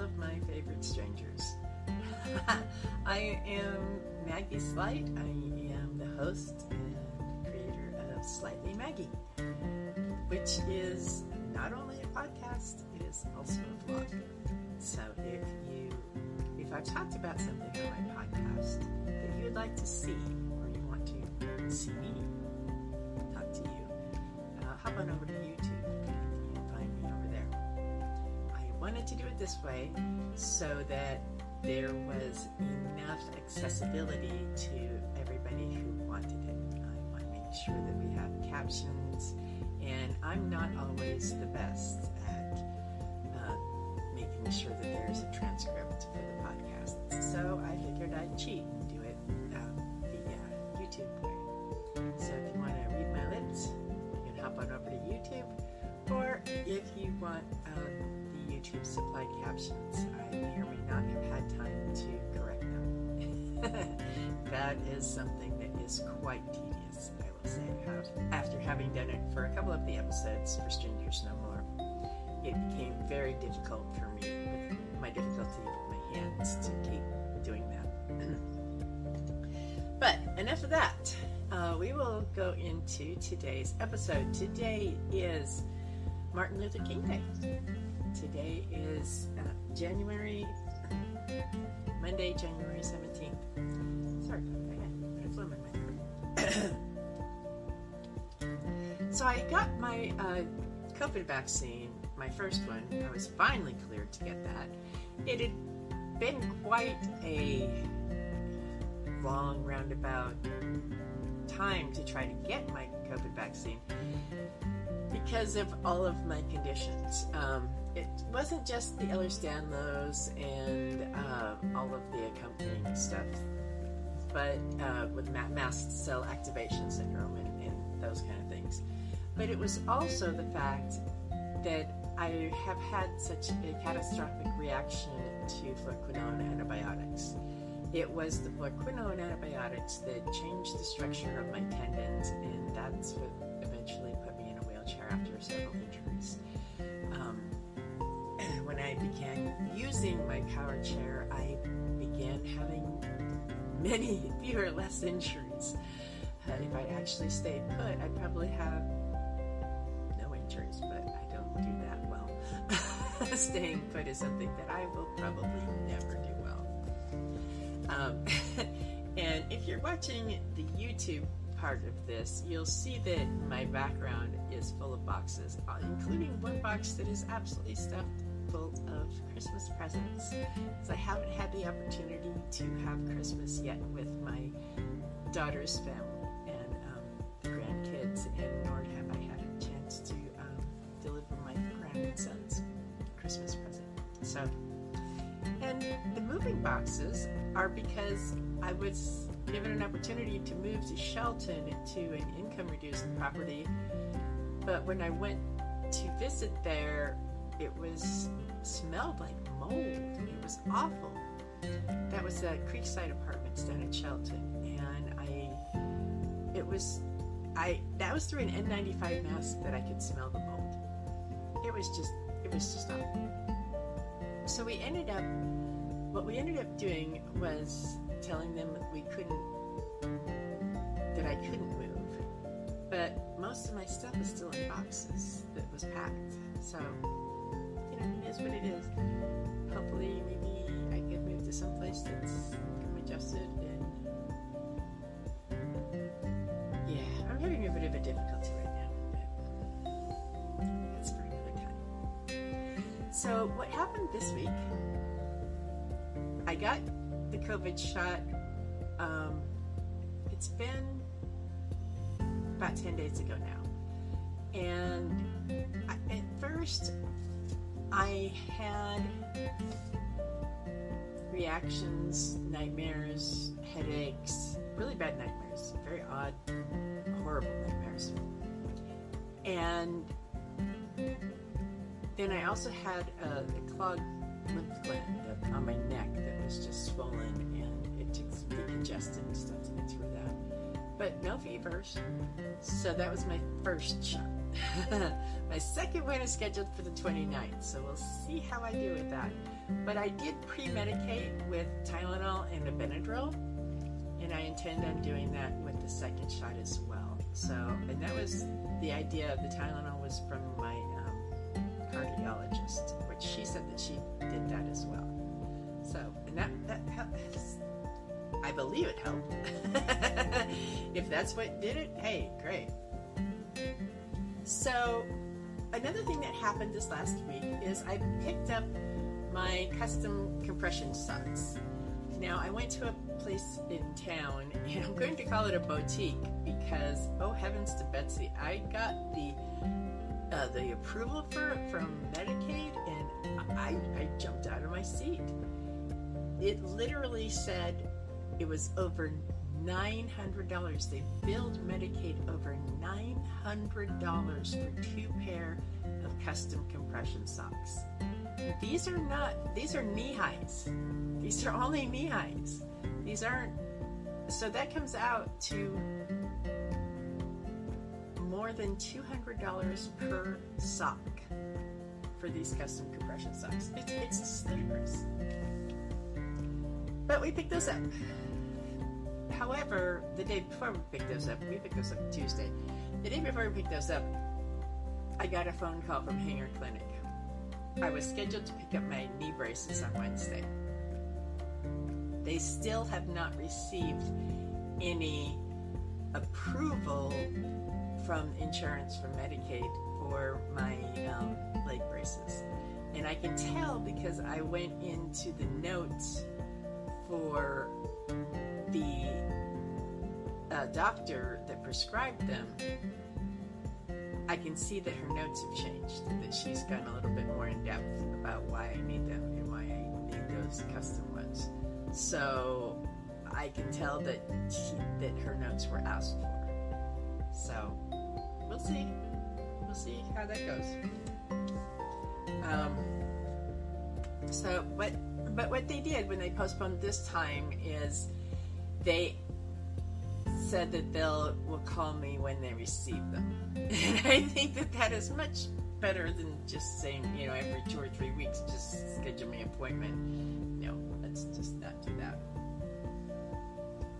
of my favorite strangers. I am Maggie Slight. I am the host and creator of Slightly Maggie, which is not only a podcast, it is also a vlog. So if you if I've talked about something on my podcast that you would like to see or you want to see me talk to you, uh, hop on over to YouTube wanted to do it this way so that there was enough accessibility to everybody who wanted it. I want to make sure that we have captions, and I'm not always the best at uh, making sure that there's a transcript for the podcast. So I figured I'd cheat and do it um, via YouTube way. So if you want to read my lips, you can hop on over to YouTube, or if you want um, YouTube supplied captions, I may or may not have had time to correct them. that is something that is quite tedious, I will say. After having done it for a couple of the episodes for Strangers No More, it became very difficult for me with my difficulty with my hands to keep doing that. but enough of that. Uh, we will go into today's episode. Today is Martin Luther King Day. Today is uh, January, Monday, January 17th. Sorry. I a in my so I got my uh, COVID vaccine, my first one. I was finally cleared to get that. It had been quite a long roundabout time to try to get my COVID vaccine because of all of my conditions. Um, it wasn't just the Ehlers-Danlos and uh, all of the accompanying stuff, but uh, with mast cell activation syndrome and, and those kind of things. But it was also the fact that I have had such a catastrophic reaction to fluoroquinolone antibiotics. It was the fluoroquinolone antibiotics that changed the structure of my tendons, and that's what eventually put me in a wheelchair after several injuries. When I began using my power chair, I began having many fewer, less injuries. Uh, if I'd actually stayed put, I'd probably have no injuries, but I don't do that well. Staying put is something that I will probably never do well. Um, and if you're watching the YouTube part of this, you'll see that my background is full of boxes, uh, including one box that is absolutely stuffed full of Christmas presents. Because I haven't had the opportunity to have Christmas yet with my daughter's family and um, the grandkids, and nor have I had a chance to um, deliver my grandson's Christmas present. So, and the moving boxes are because I was given an opportunity to move to Shelton to an income reduced property. But when I went to visit there, it was smelled like mold. It was awful. That was the Creekside Apartments down at Shelton, and I, it was, I that was through an N95 mask that I could smell the mold. It was just, it was just awful. So we ended up, what we ended up doing was telling them we couldn't, that I couldn't move, but most of my stuff is still in boxes that was packed. So it is what it is. Hopefully, maybe I can move to some place that's income adjusted. And yeah, I'm having a bit of a difficulty right now, but that's for another time. So, what happened this week? I got the COVID shot. Um, it's been about 10 days ago now. And I, at first, I had reactions, nightmares, headaches, really bad nightmares, very odd, horrible nightmares. And then I also had a, a clogged lymph gland on my neck that was just swollen and it took some decongestant and stuff to get through that. But no fevers. So that was my first shot. My second one is scheduled for the 29th, so we'll see how I do with that. But I did pre-medicate with Tylenol and a Benadryl, and I intend on doing that with the second shot as well. So, and that was the idea of the Tylenol was from my um, cardiologist, which she said that she did that as well. So, and that that. I believe it helped. if that's what did it, hey, great. So, another thing that happened this last week is I picked up my custom compression socks. Now, I went to a place in town, and I'm going to call it a boutique because, oh heavens to Betsy, I got the uh, the approval for it from Medicaid, and I, I jumped out of my seat. It literally said it was over $900. They billed Medicaid over $900 for two pair of custom compression socks. These are not, these are knee highs. These are only knee highs. These aren't, so that comes out to more than $200 per sock for these custom compression socks. It's, it's ludicrous. But we picked those up. However, the day before we picked those up, we picked those up Tuesday. The day before we picked those up, I got a phone call from Hanger Clinic. I was scheduled to pick up my knee braces on Wednesday. They still have not received any approval from insurance from Medicaid for my um, leg braces. And I can tell because I went into the notes for the doctor that prescribed them, I can see that her notes have changed, that she's gotten a little bit more in depth about why I need them and why I need those custom ones. So I can tell that she, that her notes were asked for. So we'll see. We'll see how that goes. Um, so, but but what they did when they postponed this time is they said that they'll will call me when they receive them. And I think that that is much better than just saying, you know, every two or three weeks, just schedule me an appointment. No, let's just not do that.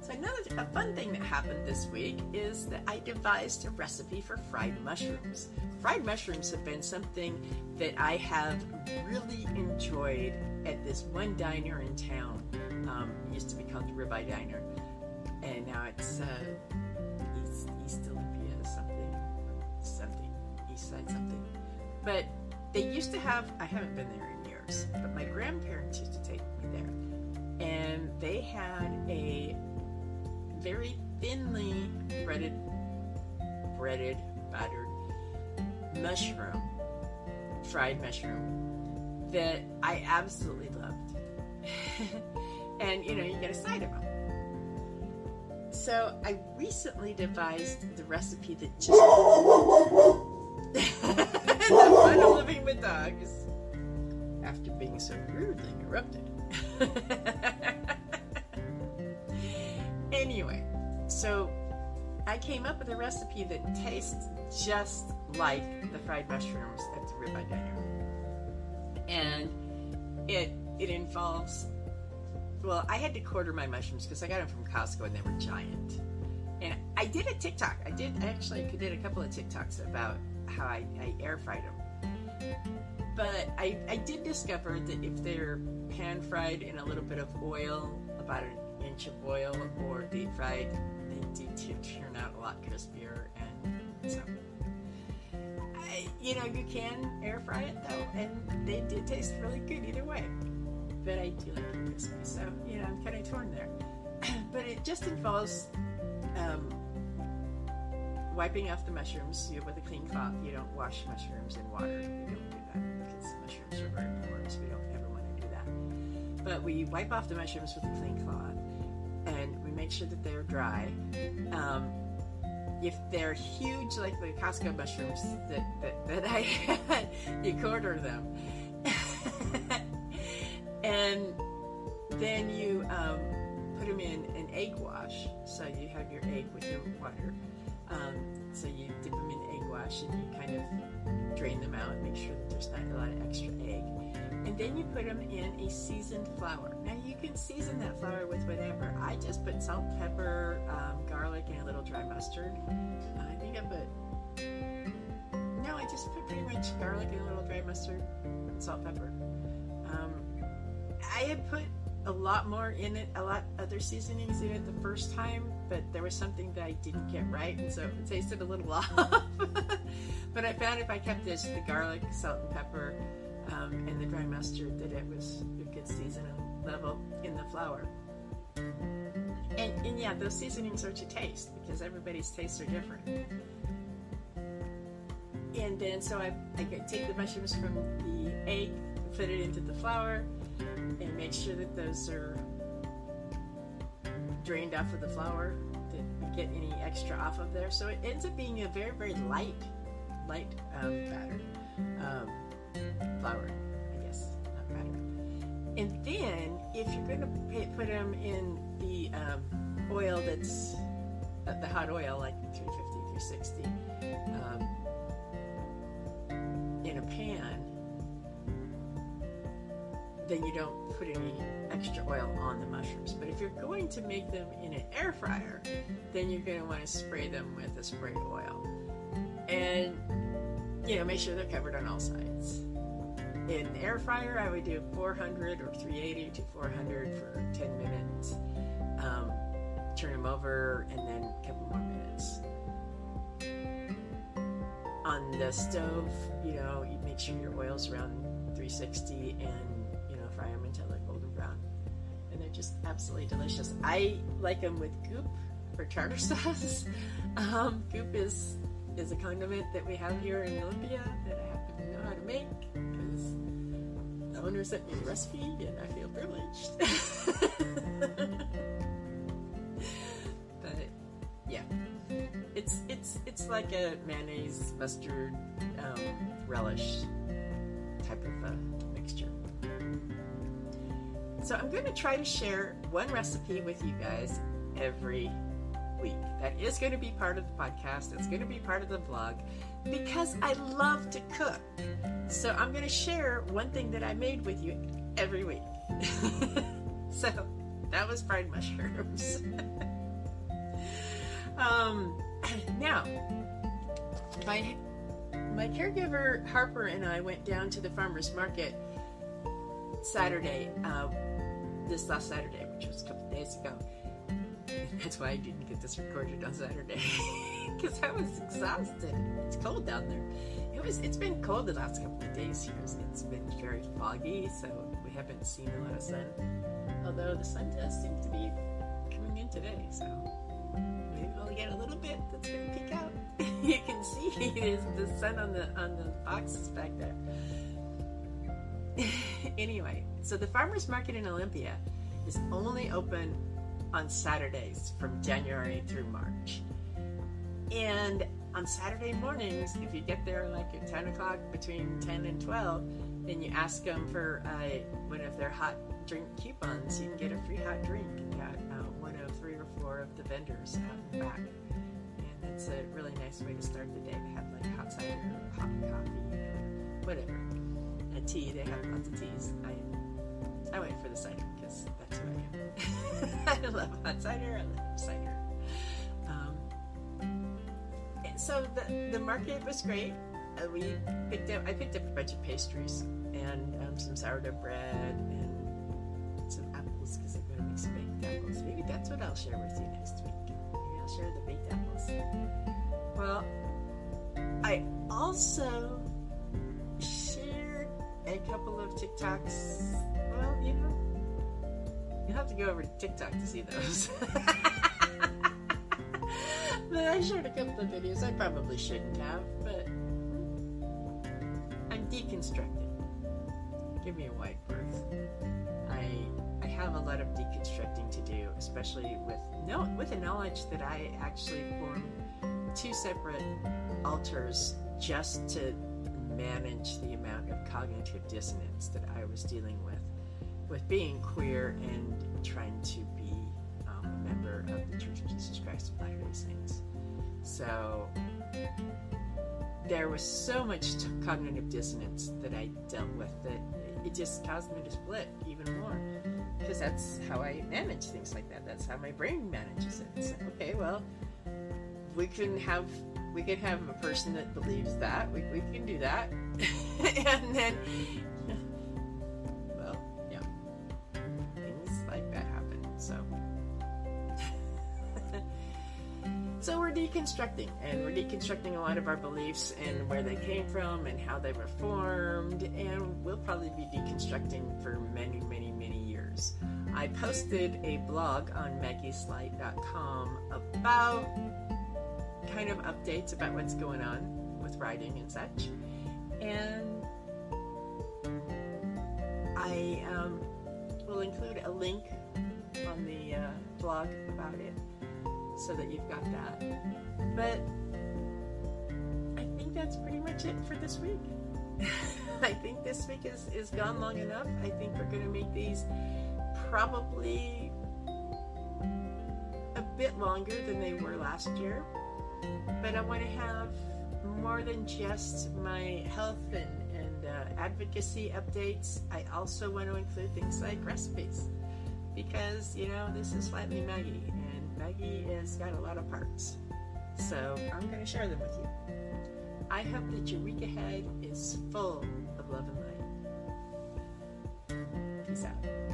So another a fun thing that happened this week is that I devised a recipe for fried mushrooms. Fried mushrooms have been something that I have really enjoyed at this one diner in town. Um, used to be called the Ribeye Diner, and now it's uh, East, East Olympia something, something, East Side something. But they used to have. I haven't been there in years, but my grandparents used to take me there, and they had a very thinly breaded, breaded, battered mushroom, fried mushroom that I absolutely loved. and you know, you get a side of them. So I recently devised the recipe that just the fun of living with dogs after being so rudely interrupted. anyway, so I came up with a recipe that tastes just like the fried mushrooms at the Ribeye Diner, and it it involves. Well, I had to quarter my mushrooms because I got them from Costco and they were giant. And I did a TikTok. I did I actually did a couple of TikToks about how I, I air fried them. But I, I did discover that if they're pan fried in a little bit of oil, about an inch of oil, or deep fried, they do turn out a lot crispier. And so, I, you know, you can air fry it though, and they did taste really good either way. But I do like it crispy, so you know, I'm kind of torn there. but it just involves um, wiping off the mushrooms you know, with a clean cloth. You don't wash mushrooms in water. We don't do that because mushrooms are very porous. We don't ever want to do that. But we wipe off the mushrooms with a clean cloth and we make sure that they're dry. Um, if they're huge, like the Costco mushrooms that, that, that I had, you quarter them. And then you um, put them in an egg wash. So you have your egg with your water. Um, so you dip them in egg wash and you kind of drain them out, make sure that there's not a lot of extra egg. And then you put them in a seasoned flour. Now you can season that flour with whatever. I just put salt, pepper, um, garlic, and a little dry mustard. I think I put, no, I just put pretty much garlic and a little dry mustard salt, pepper. Um, I had put a lot more in it, a lot other seasonings in it the first time, but there was something that I didn't get right, and so it tasted a little off. but I found if I kept this, the garlic, salt, and pepper, um, and the dry mustard, that it was a good seasoning level in the flour. And, and yeah, those seasonings are to taste because everybody's tastes are different. And then so I, I take the mushrooms from the egg, put it into the flour, and make sure that those are drained off of the flour to get any extra off of there. So it ends up being a very, very light, light um, batter. Um, flour, I guess, not batter. And then if you're going to put them in the um, oil that's uh, the hot oil, like 350, 360, um, in a pan, then you don't put any extra oil on the mushrooms. But if you're going to make them in an air fryer, then you're going to want to spray them with a spray oil. And, you know, make sure they're covered on all sides. In the air fryer, I would do 400 or 380 to 400 for 10 minutes. Um, turn them over and then a couple more minutes. On the stove, you know, you make sure your oil's around 360 and just absolutely delicious. I like them with goop or tartar sauce. Um, goop is is a condiment that we have here in Olympia that I happen to know how to make because the owner sent me the recipe and I feel privileged. but yeah, it's it's it's like a mayonnaise mustard um, relish type of a mixture. So I'm going to try to share one recipe with you guys every week. That is going to be part of the podcast. It's going to be part of the vlog because I love to cook. So I'm going to share one thing that I made with you every week. so that was fried mushrooms. um, now, my my caregiver Harper and I went down to the farmers market Saturday. Uh, this last Saturday, which was a couple days ago. That's why I didn't get this recorded on Saturday because I was exhausted. It's cold down there. It was. It's been cold the last couple of days here. It's been very foggy, so we haven't seen a lot of sun. Although the sun does seem to be coming in today, so maybe we'll get a little bit that's going to peek out. you can see is the sun on the on the boxes back there. anyway, so the farmers market in Olympia is only open on Saturdays from January through March. And on Saturday mornings, if you get there like at 10 o'clock, between 10 and 12, and you ask them for uh, one of their hot drink coupons, you can get a free hot drink at uh, one of three or four of the vendors out the back. And it's a really nice way to start the day. They have like hot cider, hot coffee, whatever A tea. They have lots of teas. I I went for the cider because that's who I am. I love hot cider. I love cider. Um, so the the market was great. Uh, we picked up. I picked up a bunch of pastries and um, some sourdough bread and some apples because I'm going to make some baked apples. Maybe that's what I'll share with you next week. Maybe I'll share the baked apples. Well, I also shared a couple of TikToks. Well, you know, you have to go over to TikTok to see those. but I shared a couple of videos I probably shouldn't have, but I'm deconstructing. Give me a wide berth. I I have a lot of deconstructing to do, especially with no with the knowledge that I actually formed two separate alters just to manage the amount of cognitive dissonance that I was dealing with, with being queer and trying to be um, a member of the Church of Jesus Christ of Latter day Saints. So, there was so much cognitive dissonance that I dealt with that it just caused me to split even more. Because that's how I manage things like that. That's how my brain manages it. So, okay, well, we can have we could have a person that believes that. We, we can do that. and then deconstructing, and we're deconstructing a lot of our beliefs and where they came from and how they were formed, and we'll probably be deconstructing for many, many, many years. I posted a blog on maggieslight.com about kind of updates about what's going on with writing and such, and I um, will include a link on the uh, blog about it so that you've got that. But I think that's pretty much it for this week. I think this week is, is gone long enough. I think we're going to make these probably a bit longer than they were last year. But I want to have more than just my health and, and uh, advocacy updates. I also want to include things like recipes because, you know, this is slightly Maggie Maggie has got a lot of parts. So I'm going to share them with you. I hope that your week ahead is full of love and light. Peace out.